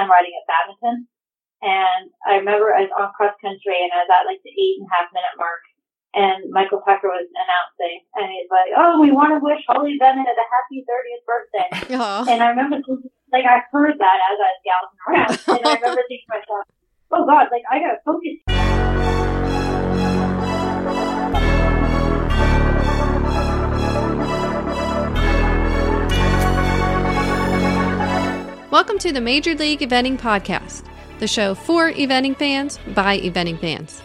time riding at Badminton. And I remember I was on cross country and I was at like the eight and a half minute mark and Mike Tucker was announcing and he's like, Oh, we want to wish Hawley Bennett a happy 30th birthday. Aw. And I remember like I heard that as I was galloping around and I remember thinking to myself, Oh God, like I gotta focus. Welcome to the Major League Eventing Podcast, the show for eventing fans by eventing fans.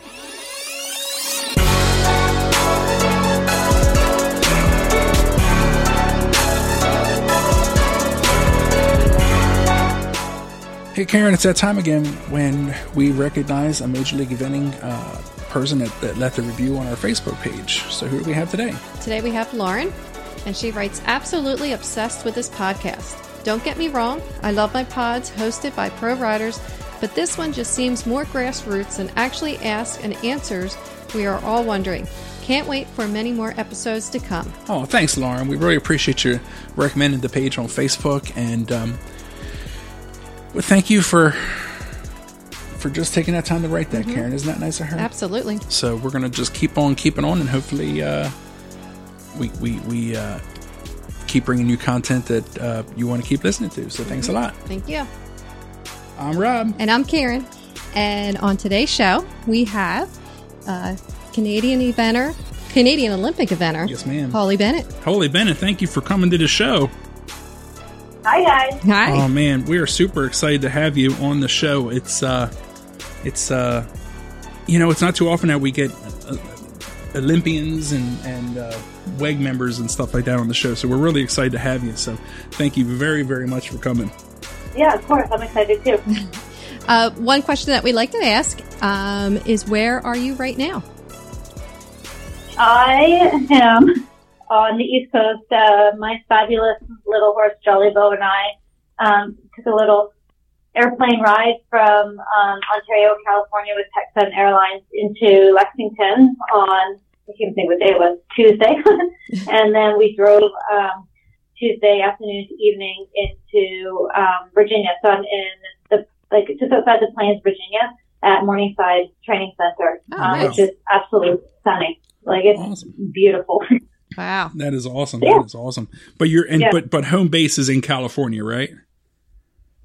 Hey, Karen, it's that time again when we recognize a Major League Eventing uh, person that, that left a review on our Facebook page. So, who do we have today? Today we have Lauren, and she writes, Absolutely obsessed with this podcast. Don't get me wrong, I love my pods hosted by pro riders, but this one just seems more grassroots and actually asks and answers we are all wondering. Can't wait for many more episodes to come. Oh, thanks, Lauren. We really appreciate you recommending the page on Facebook, and um, well, thank you for for just taking that time to write that, Karen. Isn't that nice of her? Absolutely. So we're gonna just keep on keeping on, and hopefully, uh, we we we uh, keep bringing you content that uh, you want to keep listening to. So thanks a lot. Thank you. I'm Rob. And I'm Karen. And on today's show, we have uh, Canadian eventer, Canadian Olympic eventer, Yes, ma'am. Hawley Bennett. Hawley Bennett, thank you for coming to the show. Hi guys. Hi. Oh man, we are super excited to have you on the show. It's uh it's uh you know, it's not too often that we get Olympians and and uh, WEG members and stuff like that on the show. So we're really excited to have you. So thank you very very much for coming. Yeah, of course. I'm excited too. Uh, one question that we like to ask um, is where are you right now? I am on the East Coast. Uh, my fabulous little horse Jollybo and I um, took a little airplane ride from um, Ontario, California with Tex Sutton Airlines into Lexington on I can't think what day it was Tuesday, and then we drove um, Tuesday afternoon to evening into um, Virginia. So I'm in the like just outside the Plains, Virginia, at Morningside Training Center, Oh, um, nice. which is absolutely stunning. Like it's Awesome. beautiful. Wow. That is awesome. Yeah. That is awesome. But you're and Yeah. but but home base is in California, right?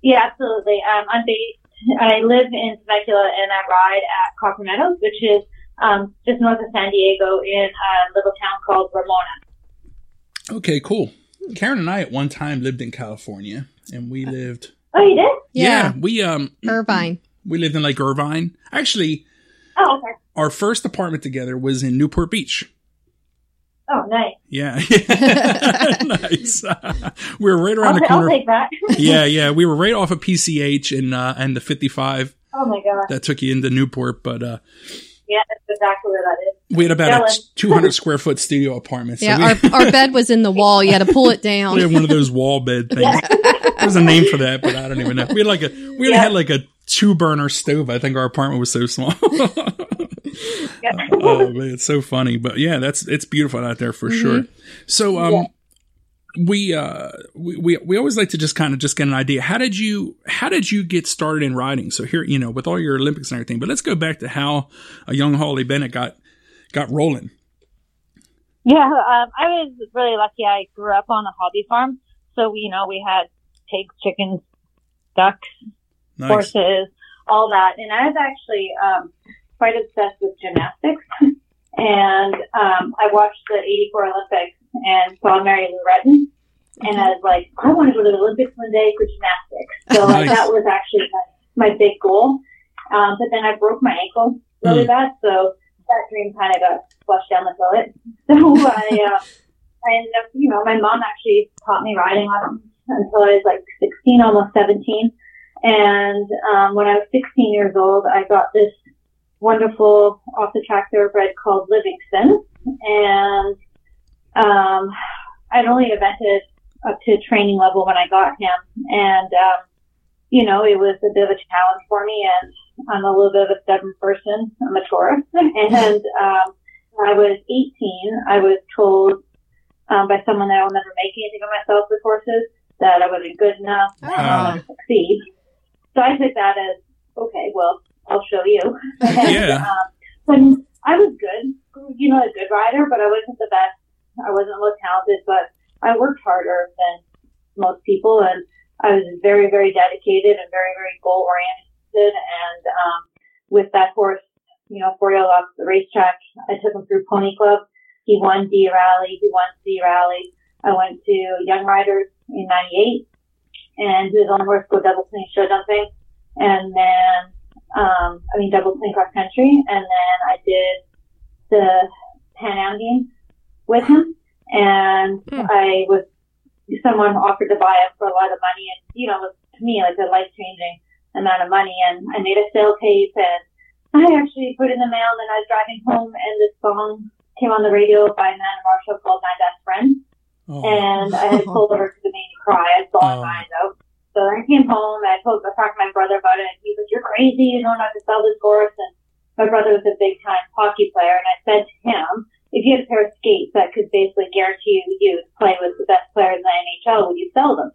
yeah, absolutely. Um, I'm based. I live in Temecula and I ride at Copper Meadows, which is um, just north of San Diego in a little town called Ramona. Okay, cool. Karen and I at one time lived in California and we lived Oh, you did? Yeah. we um Irvine. we lived in Lake Irvine. Actually, Oh, okay. our first apartment together was in Newport Beach. Oh, nice. Yeah, nice. we were right around I'll, the ta- I'll corner. take that. yeah, yeah, we were right off of PCH and uh, and the 55 oh my god. that took you into Newport. But uh, Yeah, that's exactly where that is. we had about Jealous. a 200 square foot studio apartment. So Yeah, we, our, our bed was in the wall. You had to pull it down. we had one of those wall bed things. There's a name for that, but I don't even know. We had like a we only Yeah. had like a two burner stove. I think our apartment was so small. Yeah. oh man, it's so funny. But yeah, that's it's beautiful out there for sure. So um Yeah. We uh we, we we always like to just kind of just get an idea. How did you how did you get started in riding? So here, you know, with all your Olympics and everything, but let's go back to how a young Hawley Bennett got got rolling. Yeah, um, I was really lucky. I grew up on a hobby farm, so we, you know, we had pigs, chickens, ducks, Nice. horses, all that. And I was actually um, quite obsessed with gymnastics. and um, I watched the '84 Olympics and saw Mary Lou Retton, and I was like, I want to go to the Olympics one day for gymnastics. So like, Nice. that was actually my, my big goal. Um, but then I broke my ankle really Mm. bad, so that dream kind of got flushed down the toilet. So I, uh, I ended up, you know, my mom actually taught me riding on until I was like 16, almost 17. And um, when I was 16 years old, I got this wonderful off the track thoroughbred called Livingston. And um, I'd only evented up to training level when I got him. And, um, you know, it was a bit of a challenge for me. And I'm a little bit of a stubborn person. I'm a Taurus. And um, when I was 18, I was told um, by someone that I'll never make anything of myself with horses, that I wasn't good enough, Oh. I would succeed. so I took that as okay. Well, I'll show you. And, yeah. Um, I was good, you know, a good rider, but I wasn't the best. I wasn't most talented, but I worked harder than most people, and I was very, very dedicated and very, very goal oriented. And um, with that horse, you know, four year off the racetrack, I took him through Pony Club. He won D Rally. He won C Rally. I went to Young Riders in '98, and he was on horse go double swing show jumping, and then um, I mean double swing cross country, and then I did the Pan Am Games with him, and hmm. I was someone offered to buy it for a lot of money, and you know, it was to me like a life changing amount of money. And I made a sale tape, and I actually put in the mail. And I was driving home, and this song came on the radio by Amanda Marshall called "My Best Friend," oh. and I had pulled over to the main cry. I was bawling oh. my eyes out. So I came home, and I told I talked to my brother about it, and he was, like, "You're crazy! You don't have to sell this horse." And my brother was a big time hockey player, and I said to him, if you had a pair of skates that could basically guarantee you to play with the best players in the NHL, would you sell them?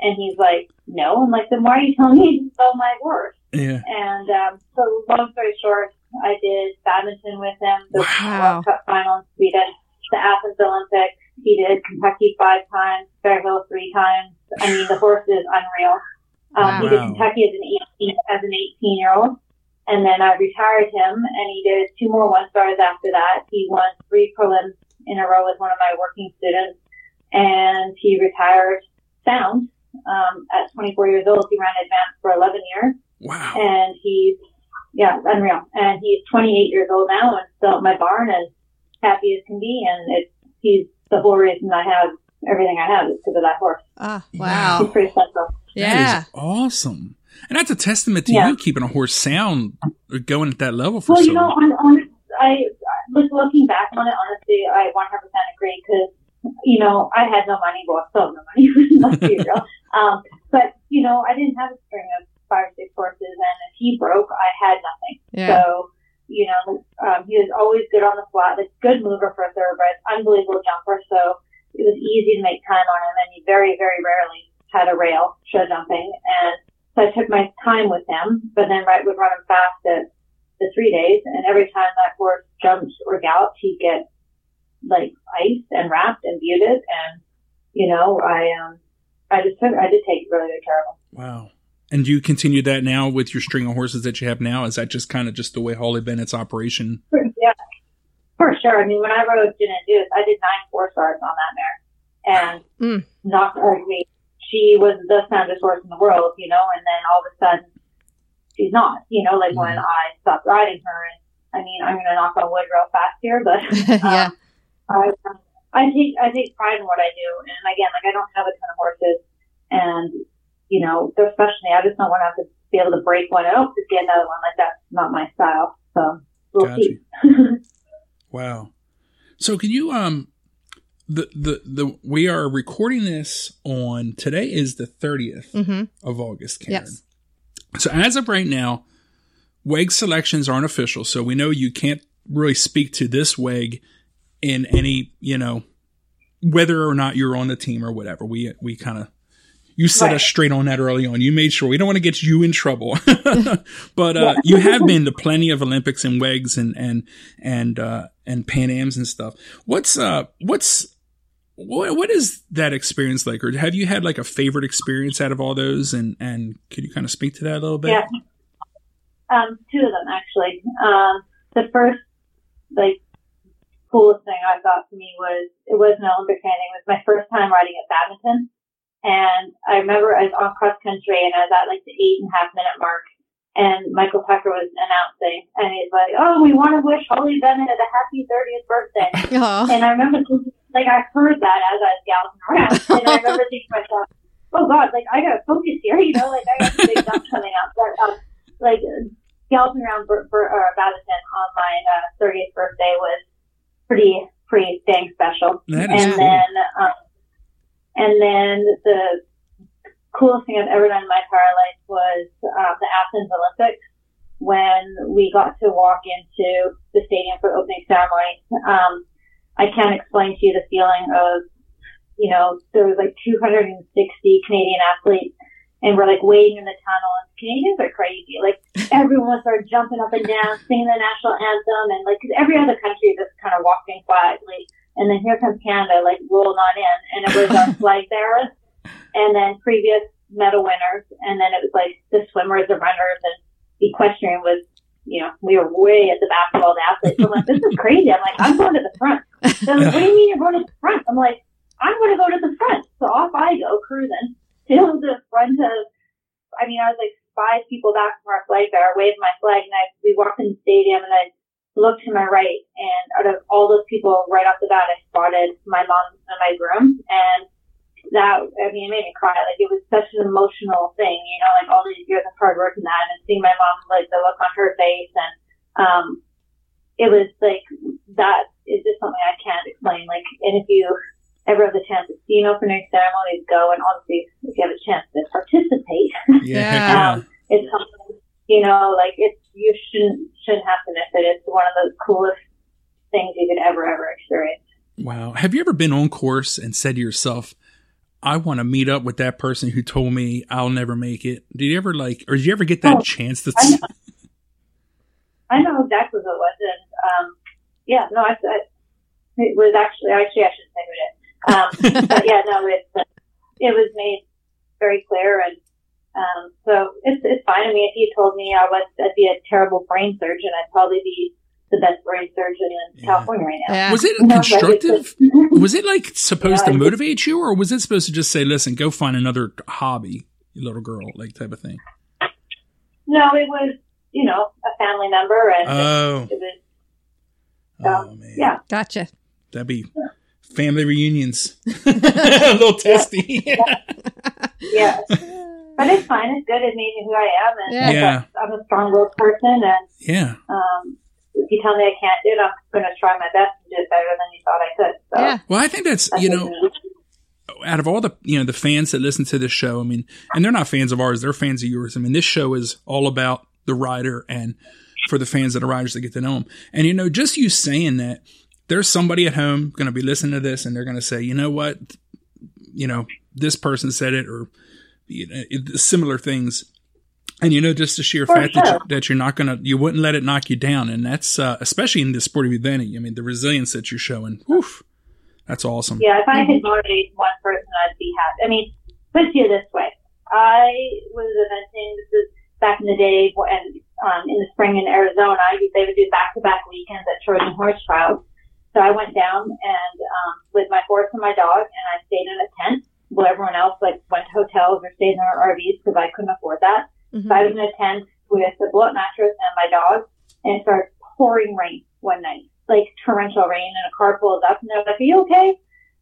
And he's like, no. I'm like, then why are you telling me to sell my horse? Yeah. And um, so, long story short, I did badminton with him, the wow. World Cup final in Sweden, the Athens Olympics. He did Kentucky five times, Bear Hill three times. I mean, the horse is unreal. Um, wow. He did Kentucky as an 18 as an 18 year old. And then I retired him and he did two more one stars after that. He won three prelims in a row with one of my working students and he retired sound. Um, at 24 years old, he ran advanced for 11 years. Wow. And he's, yeah, unreal. And he's 28 years old now and still at my barn and happy as can be. And it's, he's the whole reason I have everything I have is because of that horse. Ah, wow. He's pretty special. Yeah. awesome. And that's a testament to yeah. you keeping a horse sound going at that level for well, so you know, long. On, on, I was looking back on it, honestly, I 100% agree because, you know, I had no money. Well, I still have no money, let's be real. Um, but, you know, I didn't have a string of five or six horses, and if he broke, I had nothing. Yeah. So, you know, um, he was always good on the flat, a good mover for a thoroughbred, unbelievable jumper. So it was easy to make time on him, and he very, very rarely had a rail show jumping. And so I took my time with him, but then right would run him fast at the three days, and every time that horse jumped or galloped, he'd get like iced and wrapped and muted, and you know, I um, I just took, I did take really good care of him. Wow. And do you continue that now with your string of horses that you have now? Is that just kind of just the way Hawley Bennett's operation? Yeah, for sure. I mean, when I rode Gin and Juice, I did nine four stars on that mare, and mm. not me she was the soundest horse in the world, you know, and then all of a sudden she's not, you know, like mm-hmm. when I stopped riding her. And I mean, I'm going to knock on wood real fast here, but yeah. um, I, I take, I take pride in what I do. And again, like I don't have a ton of horses and, you know, especially I just don't want to have to be able to break one out to get another one. Like that's not my style. So we'll gotcha. see. wow. So can you, um, the, the, the, we are recording this on today is the 30th mm-hmm. of August, Karen. Yes. So as of right now, WEG selections aren't official. So we know you can't really speak to this WEG in any, you know, whether or not you're on the team or whatever. We, we kind of, you set right. us straight on that early on. You made sure we don't want to get you in trouble, but uh, you have been to plenty of Olympics and WEGs and and and uh, and Pan Am's and stuff. What's uh what's what what is that experience like, or have you had like a favorite experience out of all those? And and could you kind of speak to that a little bit? Yeah, um, two of them actually. Um, the first like coolest thing I thought for me was it was an Olympic training. It was my first time riding at badminton, and I remember I was on cross country and I was at like the eight and a half minute mark, and Mike Tucker was announcing, and he's like, "Oh, we want to wish Hawley Bennett a happy 30th birthday." Aww. And I remember thinking, like I heard that as I was galloping around, and I remember thinking to myself, "Oh God, like I gotta focus here, you know, like I got some big jump coming up." But um, like galloping around for, for uh, Badminton on my uh, 30th birthday was pretty pretty dang special. and cool. then um, and then the coolest thing I've ever done in my entire life was uh, the Athens Olympics when we got to walk into the stadium for opening ceremony. Um, I can't explain to you the feeling of, you know, there was like 260 Canadian athletes and we're like waiting in the tunnel. And Canadians are crazy. Like everyone started jumping up and down, singing the national anthem, and like 'cause every other country just kind of walking quietly. And then here comes Canada, like rolling on in, and it was our flag bearers, and then previous medal winners, and then it was like the swimmers, the runners, and equestrian was. You know, we were way at the back of all the athletes. I'm like, this is crazy. I'm like, I'm going to the front. They're like, what do you mean you're going to the front? I'm like, I'm going to go to the front. So off I go, cruising to the front of, I mean, I was like five people back from our flag bearer, waved my flag, and I, we walked in the stadium, and I looked to my right, and out of all those people, right off the bat, I spotted my mom and my groom, and that, I mean, it made me cry. Like, it was such an emotional thing, you know, like all these years of hard work and that, and seeing my mom, like, the look on her face, and, um, it was like, that is just something I can't explain. Like, and if you ever have the chance to see an opening ceremonies, go, and obviously, if you have a chance to participate, Yeah. um, it's something, you know, like, it's, you shouldn't, shouldn't have to miss it. It's one of the coolest things you could ever, ever experience. Wow. Have you ever been on course and said to yourself, I want to meet up with that person who told me I'll never make it? Did you ever like, or did you ever get that Oh, chance to? I know. I know exactly what it was, and um, yeah, no, I, I it was actually actually I shouldn't say who it is, um, but yeah, no, it it was made very clear, and um, so it's it's fine. I mean, if you told me I was I'd be a terrible brain surgeon, I'd probably be the best brain surgeon in Yeah. California right now. Yeah. Was it You know, like, constructive? just- Was it like supposed Yeah, to motivate you, or was it supposed to just say, "Listen, go find another hobby, you little girl," like type of thing? no, it was you know a family member, and Oh, it was oh man, yeah. Gotcha. that'd be family reunions. a little testy. yeah. But it's fine. It's good. It made me who I am, and Yeah. Yeah. I'm a strong-willed person, and yeah. um, if you tell me I can't do it, I'm going to try my best to do it better than you thought I could. So Yeah. Well, I think that's that's you know. out of all the you know the fans that listen to this show, I mean, and they're not fans of ours; they're fans of yours. I mean, this show is all about the rider and for the fans that are riders that get to know them. And you know, just you saying that, there's somebody at home going to be listening to this, and they're going to say, you know what, you know, this person said it, or you know, similar things. And you know, just the sheer For fact that, you, sure. that you're not gonna, you wouldn't let it knock you down, and that's uh, especially in the sport of eventing. I mean, the resilience that you're showing, woof, that's awesome. Yeah, if I could motivate one person, I'd be happy. I mean, put you this way. I was eventing, this is back in the day, and um, in the spring in Arizona, they would do back-to-back weekends at Trojan Horse Trials. So I went down and um, with my horse and my dog, and I stayed in a tent while everyone else like went to hotels or stayed in their RVs because I couldn't afford that. Mhm. So I was in a tent with a blow-up mattress and my dog, and it started pouring rain one night, like torrential rain, and a car pulls up, and they're like, "Are you okay?"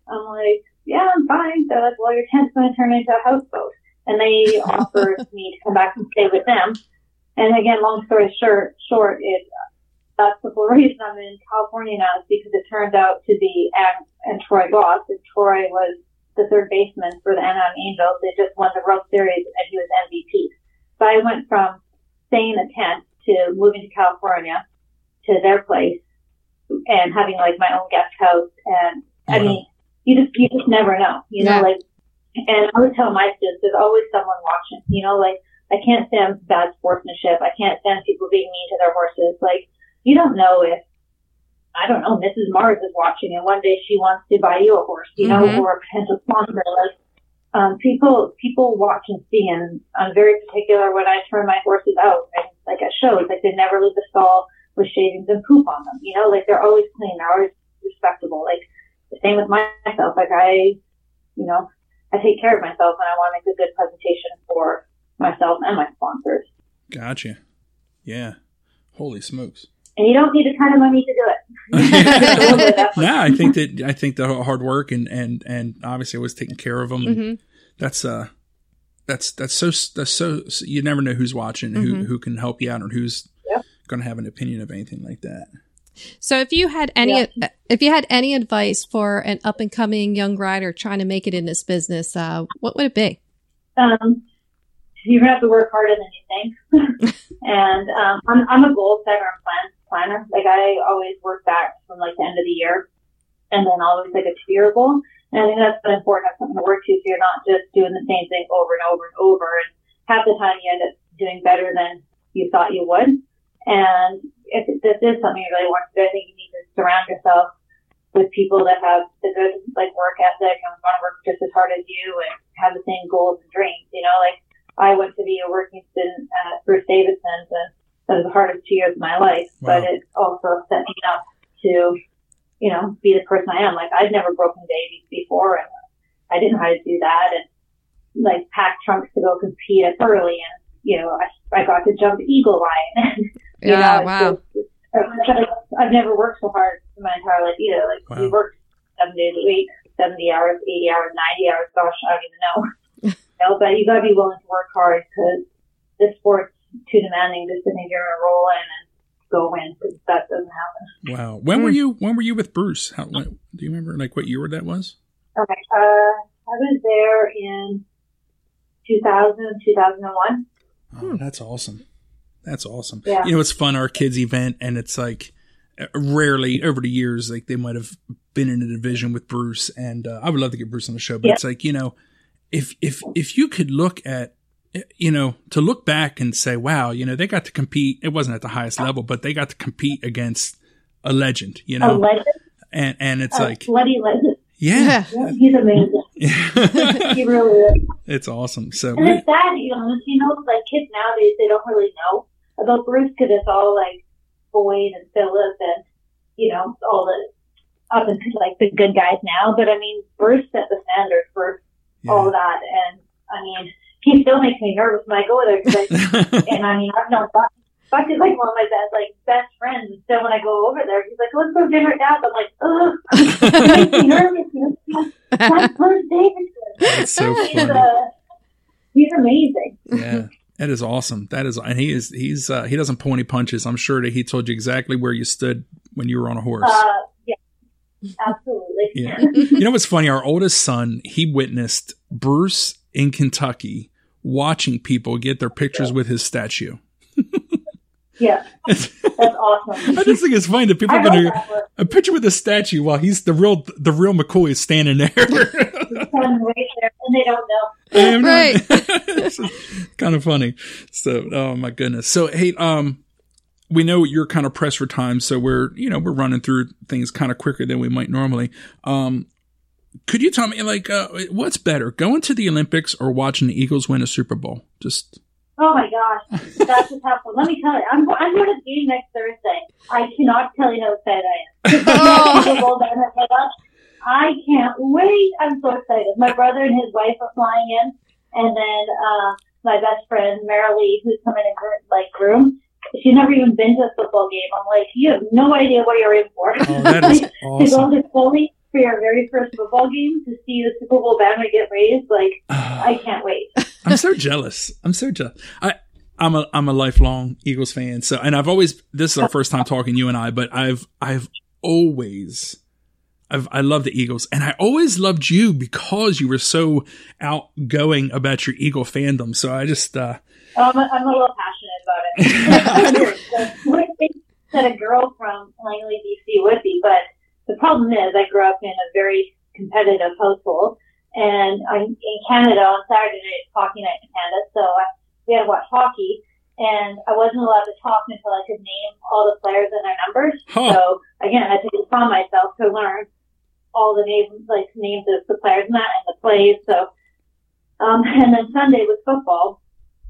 I'm like, "Yeah, I'm fine." They're like, "Well, your tent's going to turn into a houseboat," and they offered me to come back and stay with them. And again, long story short, short is that's the full reason I'm in California now is because it turned out to be and, and Troy Glaus, and Troy was the third baseman for the Anaheim Angels. They just won the World Series, and he was MVP. So I went from staying in a tent to moving to California to their place and having like my own guest house. And I Wow. mean, you just you just never know, you know, like. And I would tell my students, there's always someone watching. You know, like I can't stand bad sportsmanship. I can't stand people being mean to their horses. Like you don't know if I don't know, Mrs. Mars is watching and one day she wants to buy you a horse, you know, Mhm. or a potential sponsor. Like um, people people watch and see, and I'm very particular when I turn my horses out. And like at shows, like they never leave the stall with shavings and poop on them. You know, like they're always clean, they're always respectable. Like the same with myself. Like I, you know, I take care of myself, and I want to make a good presentation for myself and my sponsors. Gotcha. Yeah. Holy smokes. And you don't need a ton of money to do it. Just a little bit of effort. no, I think that I think the hard work and and and obviously always taking care of them. Mhm. That's uh, that's that's so that's so you never know who's watching, who Mhm. who can help you out, or who's Yep. going to have an opinion of anything like that. So if you had any Yeah. if you had any advice for an up and coming young rider trying to make it in this business, uh, what would it be? um, you're gonna have to work harder than you think. and um, I'm I'm a goal setter and plan planner. Like I always work back from like the end of the year, and then always like a two year goal. And I think that's been important to have something to work to so you're not just doing the same thing over and over and over. And half the time you end up doing better than you thought you would. And if this is something you really want to do, I think you need to surround yourself with people that have the good like work ethic and want to work just as hard as you and have the same goals and dreams. You know, like I went to be a working student at Bruce Davidson's and that was the hardest two years of my life, wow. but it also set me up to, you know, be the person I am. Like I'd never broken babies before and I didn't know how to do that and like pack trunks to go compete at Burghley and, you know, I, I got to jump eagle line. and yeah, know, wow. Just, I've never worked so hard in my entire life either. Like wow. we worked seven days a week, 70 hours, 80 hours, 90 hours. Gosh, I don't even know. you know, but you gotta be willing to work hard because this sport's too demanding just to think you're gonna roll in and go win because that doesn't happen. Wow. When were you, when were you with Bruce? How, do you remember like what year that was? Okay. Uh, I was there in 2000, 2001. Oh, that's awesome. That's awesome. Yeah. You know, it's fun, our kids event, and it's like rarely over the years, like they might have been in a division with Bruce, and uh, I would love to get Bruce on the show, but it's like, you know, if, if, if you could look at, you know, to look back and say, wow, you know, they got to compete. It wasn't at the highest level, but they got to compete against a legend, you know, a legend? and, and it's a like, bloody legend. Yeah. yeah. He's amazing. he really is. It's awesome. So, and it's sad, you know, you know, like kids nowadays, they don't really know about Bruce because it's all like Boyd and Philip and you know all the up and like the good guys now. But I mean, Bruce set the standard for yeah. all that, and I mean, he still makes me nervous when I go there. I, and I mean, I've known Buck. Buck is like one of my best like best friends. And so when I go over there, he's like, "Let's go dinner out." I'm like, "Ugh," it makes me nervous. That's Bruce Davidson. That's so funny. He's, uh, he's amazing. Yeah. That is awesome. That is, and he is, he's, uh, he doesn't pull any punches. I'm sure that he told you exactly where you stood when you were on a horse. Uh, yeah, absolutely. yeah. You know what's funny? Our oldest son, he witnessed Bruce in Kentucky watching people get their pictures with his statue. yeah. That's awesome. I just think it's funny that people are going to a picture with a statue while he's the real, the real McCoy is standing there. right there and they don't know. right. kind of funny. So, oh my goodness. So, hey, um, we know you're kind of pressed for time, so we're, you know, we're running through things kind of quicker than we might normally. Um, could you tell me, like, uh, what's better, going to the Olympics or watching the Eagles win a Super Bowl? Just. Oh my gosh, that's a tough one. Let me tell you, I'm, I'm going to the game next Thursday. I cannot tell you how excited I am. oh. I can't wait. I'm so excited. My brother and his wife are flying in, and then uh, my best friend Marilee, who's coming in like groom. She's never even been to a football game. I'm like, you have no idea what you're in for. Oh, that is awesome. to go to Philly for your very first football game to see the Super Bowl banner get raised, like I can't wait. I'm so jealous. I'm so jealous. I I'm a I'm a lifelong Eagles fan. So and I've always this is our first time talking you and I, but I've I've always I've, I love the Eagles, and I always loved you because you were so outgoing about your Eagle fandom. So I just, uh, oh, I'm, a, I'm a little passionate about it. That a girl from Langley, BC would be, but the problem is I grew up in a very competitive household, and I'm in Canada on Saturday it's hockey night in Canada, so I, we had to watch hockey. And I wasn't allowed to talk until I could name all the players and their numbers. Huh. So again, I had to calm myself to learn all the names, like names of the players and that and the plays. So, um, and then Sunday was football.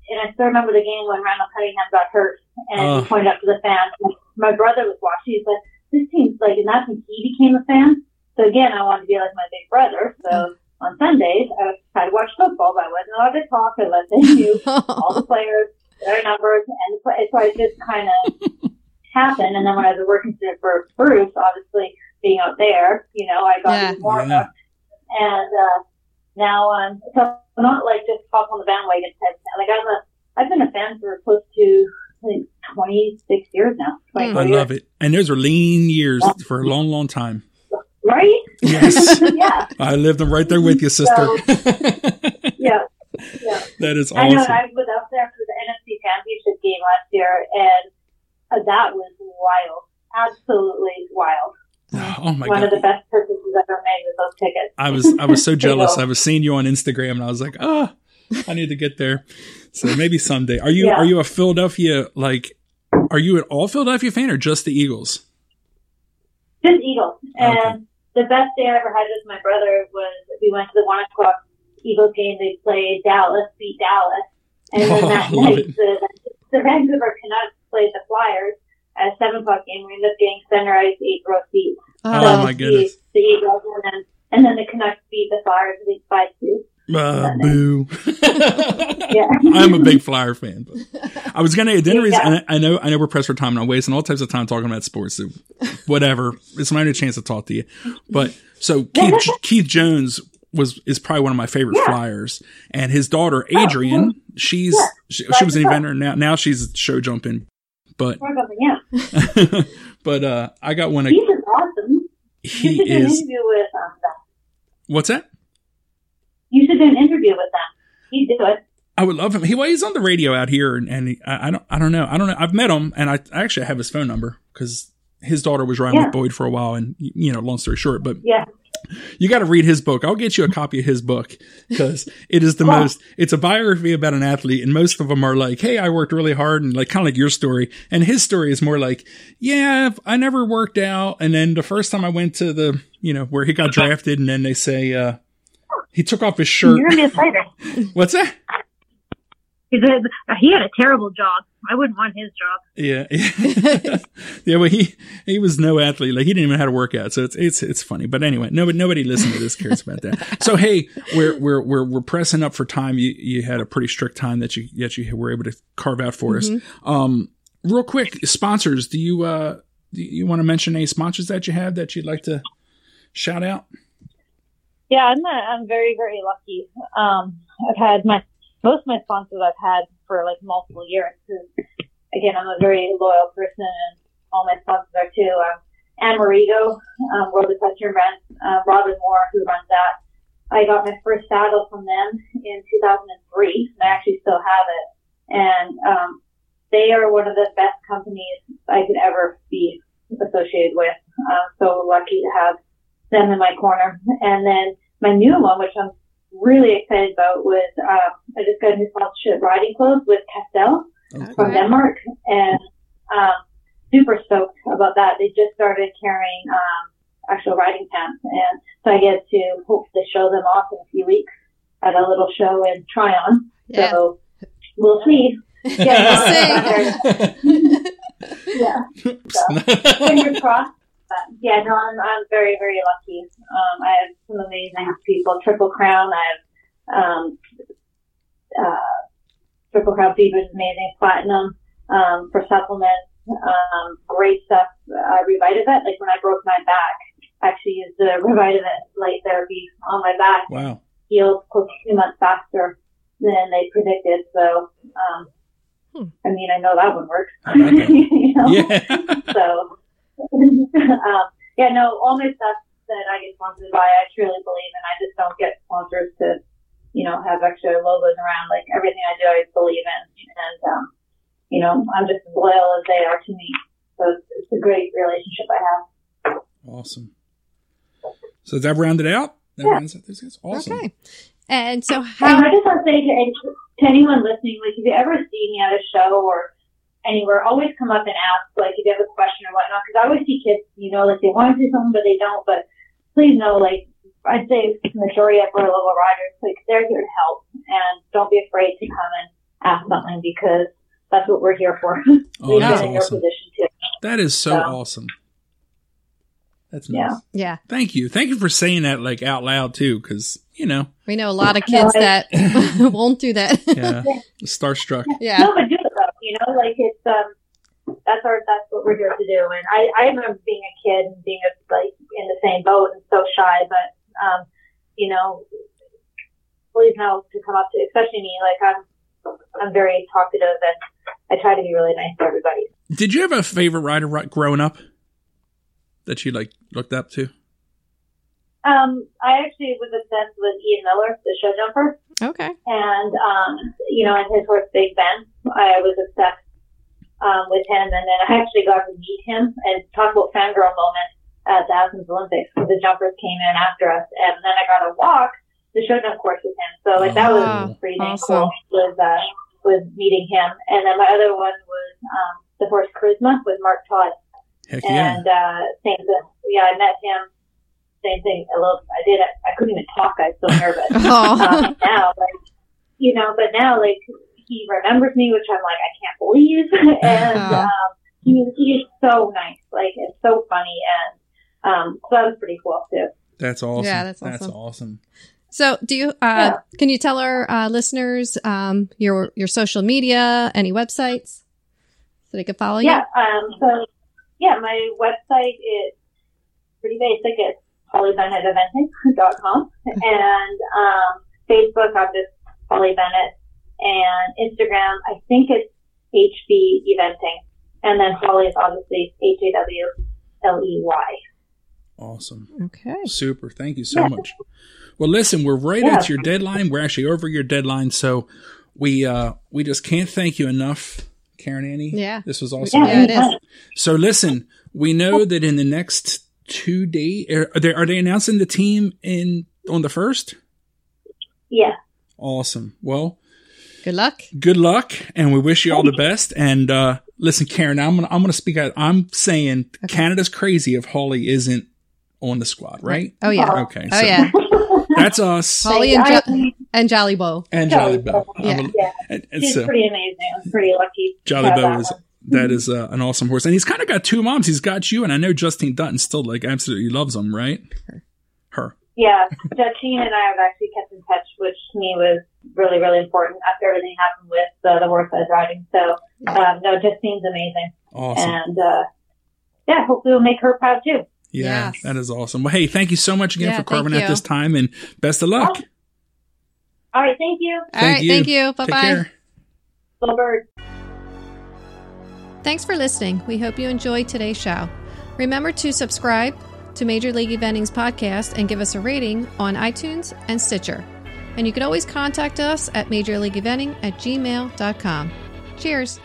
And I still remember the game when Randall Cunningham got hurt and uh. pointed up to the fans. My brother was watching. He said, this team's like, and that's when he became a fan. So again, I wanted to be like my big brother. So on Sundays, I would try to watch football, but I wasn't allowed to talk unless they knew all the players, their numbers, and so I just kind of happened. And then when I was working for Bruce, obviously being out there, you know, I got yeah. more yeah. And uh, now I'm so I'm not like just hop on the bandwagon type. Like I'm a I've been a fan for close to I 26 years now. I love it. And those are lean years yeah. for a long, long time. Right? Yes. yeah. I lived them right there with you, sister. So, yeah. Yeah. That is awesome. I know. I was out there for the NFC Championship game last year, and uh, that was wild. Absolutely wild. Oh my One God. of the best purchases I've ever made with those tickets. I was I was so jealous. I was seeing you on Instagram, and I was like, ah, I need to get there. So maybe someday. Are you Yeah. are you a Philadelphia like? Are you an all Philadelphia fan or just the Eagles? Just Eagles. Ah, and Okay. the best day I ever had with my brother was we went to the one o'clock Eagles game. They played Dallas, beat Dallas, and then Oh, that night it. the, the Vancouver Canucks played the Flyers at a seven o'clock game. We ended up getting center ice eight row seats. Oh, oh, So my the- goodness. The Eagles and then and then the Canucks beat the Flyers I think five two. Uh, boo. Yeah. I'm a big Flyer fan. But I was gonna. The only reason Yeah. and I, I know I know we're pressed for time, and I'm wasting all types of time talking about sports. So whatever. It's my only chance to talk to you. But so Keith Keith Jones was is probably one of my favorite Yeah. Oh, Flyers, and his daughter Adrian. She's Yeah. she, she was an inventor. Now now she's show jumping. But yeah. but uh, I got one. He's awesome. He should do an is. with um. What's that? You should do an interview with them. He'd do it. I would love him. He well, he's on the radio out here, and, and he, I, I don't I don't know I don't know. I've met him, and I actually have his phone number because his daughter was riding Yeah. with Boyd for a while, and you know, long story short, but Yeah. you got to read his book. I'll get you a copy of his book because it is the Wow. most. It's a biography about an athlete, and most of them are like, "Hey, I worked really hard," and like kind of like your story. And his story is more like, "Yeah, I never worked out," and then the first time I went to the, you know, where he got drafted, and then they say uh, he took off his shirt. You're gonna be excited. What's that? He did- he had a terrible job. I wouldn't want his job. Yeah, yeah. Well, he he was no athlete. Like he didn't even have to work out. So it's it's it's funny. But anyway, nobody nobody listening to this cares about that. So hey, we're we're we're we're pressing up for time. You you had a pretty strict time that you that you were able to carve out for us. Um, real quick, sponsors. Do you uh do you want to mention any sponsors that you have that you'd like to shout out? Yeah, I'm uh, I'm very very lucky. Um, I've had my most of my sponsors I've had for like multiple years. again, I'm a very loyal person, and all my sponsors are too. Um, Anne um, World Equestrian Brand, uh, Robin Moore, who runs that. I got my first saddle from them in 2003, and I actually still have it. And um, they are one of the best companies I could ever be associated with. So lucky to have them in my corner. And then my new one, which I'm really excited about, was uh, I just got a new sponsorship riding clothes with Kastel from Denmark, and um, super stoked about that. They just started carrying um, actual riding pants, and so I get to hopefully show them off in a few weeks at a little show in Tryon. Yeah. So we'll see. Yeah, yeah. fingers crossed. But yeah, no, I'm, I'm very, very lucky. Um, I have some amazing people. Triple Crown. I have um, uh, Triple Crown Fever is amazing. Platinum um, for supplements. Um, great stuff. Uh, Revitavet. Like when I broke my back, I actually used the Revitavet light therapy on my back. wow. Healed close to two months faster than they predicted. So, um, Hmm. I mean, I know that one works. I like that. you know? Yeah. So, um, yeah, no, all my stuff that I get sponsored by, I truly believe in. I just don't get sponsors to, you know, have extra logos around. Like everything I do, I believe in, and um, you know, I'm just as loyal as they are to me. So it's, it's a great relationship I have. Awesome. So is that rounded out? That Yeah. rounds out this guy's awesome. Okay. And so And how? I just want to say to, any, to anyone listening, like if you ever see me at a show or anywhere, always come up and ask, like if you have a question or whatnot, because I always see kids, you know, like they want to do something but they don't. But please know, like I'd say the majority of our local riders, like they're here to help, and don't be afraid to come and ask something because that's what we're here for. Oh, We've that's been in your awesome. position too. That is so Yeah. awesome. That's Yeah. nice. Yeah, Thank you. Thank you for saying that like out loud too, because you know, we know a lot of kids No, that won't do that. yeah, starstruck. yeah. No, but do it though. You know, like it's um, that's our that's what we're here to do. And I I remember being a kid and being a, like in the same boat and so shy, but um, you know, please know to come up to, especially me. Like I'm I'm very talkative and I try to be really nice to everybody. Did you have a favorite rider ri- growing up that you like looked up to? Um, I actually was obsessed with Ian Millar, the show jumper. Okay. and um, you know, and his horse Big Ben. I was obsessed um, with him, and then I actually got to meet him and talk about fangirl moment. at the Athens Olympics because the jumpers came in after us, and then I got to walk the showdown course with him. So like that Wow. was pretty dang Awesome. cool. Was uh, was meeting him, and then my other one was um, the horse Charisma with Mark Todd, Heck yeah. and uh, same thing. Yeah, I met him. Same thing. A little. I did. I couldn't even talk. I was so nervous. Oh. um, now, like, you know, but now, like, he remembers me, which I'm like, I can't believe. and Uh-huh. um, he, he is so nice, like, and so funny, and um, so that was pretty cool too. That's awesome. Yeah, that's awesome. That's awesome. awesome. So, do you? Uh, Yeah. Can you tell our uh, listeners um, your your social media, any websites, so they can follow you? Yeah. Um, so, yeah, my website is pretty basic. It's hawleybennetteventing.com. and um, Facebook, I'm just Hawley Bennett. And Instagram, I think it's HB Eventing. And then Hawley is obviously H A W L E Y. Awesome. Okay. Super. Thank you so Yeah. much. Well, listen, we're right Yeah. at your deadline. We're actually over your deadline, so we uh we just can't thank you enough, Karen Annie. Yeah. This was awesome. Yeah, Yeah, it is. So listen, we know that in the next two days, are they are they announcing the team in on the first? Yeah. Awesome. Well, Good luck. good luck, and we wish you all the best. And uh listen, Karen, I'm gonna I'm gonna speak out. I'm saying Canada's crazy if Hawley isn't on the squad, right? Oh yeah. Okay. Oh yeah. That's us Hawley and I- jo- and Jollybo. and Jolly Jolly Bow. Bow. Yeah. A- Yeah. and- and She's so- pretty amazing. I'm pretty lucky. to Jolly have Bow that is one. That is uh, an awesome horse, and he's kind of got two moms. He's got you, and I know Justine Dutton still like absolutely loves him, right? Her. Yeah, Justine and I have actually kept in touch, which to me was really, really important after everything happened with uh, the horse I was riding. So, um, no, Justine's amazing. Awesome. And, uh, yeah, hopefully we'll make her proud too. Yeah, Yes. that is awesome. Well, hey, thank you so much again Yeah, for carving thank out this time, and best of luck. All right, thank you. All right. Thank you. Bye Take bye. care. Go Birds. Thanks for listening. We hope you enjoyed today's show. Remember to subscribe to Major League Eventing's podcast and give us a rating on iTunes and Stitcher. And you can always contact us at majorleagueeventing at gmail.com. Cheers.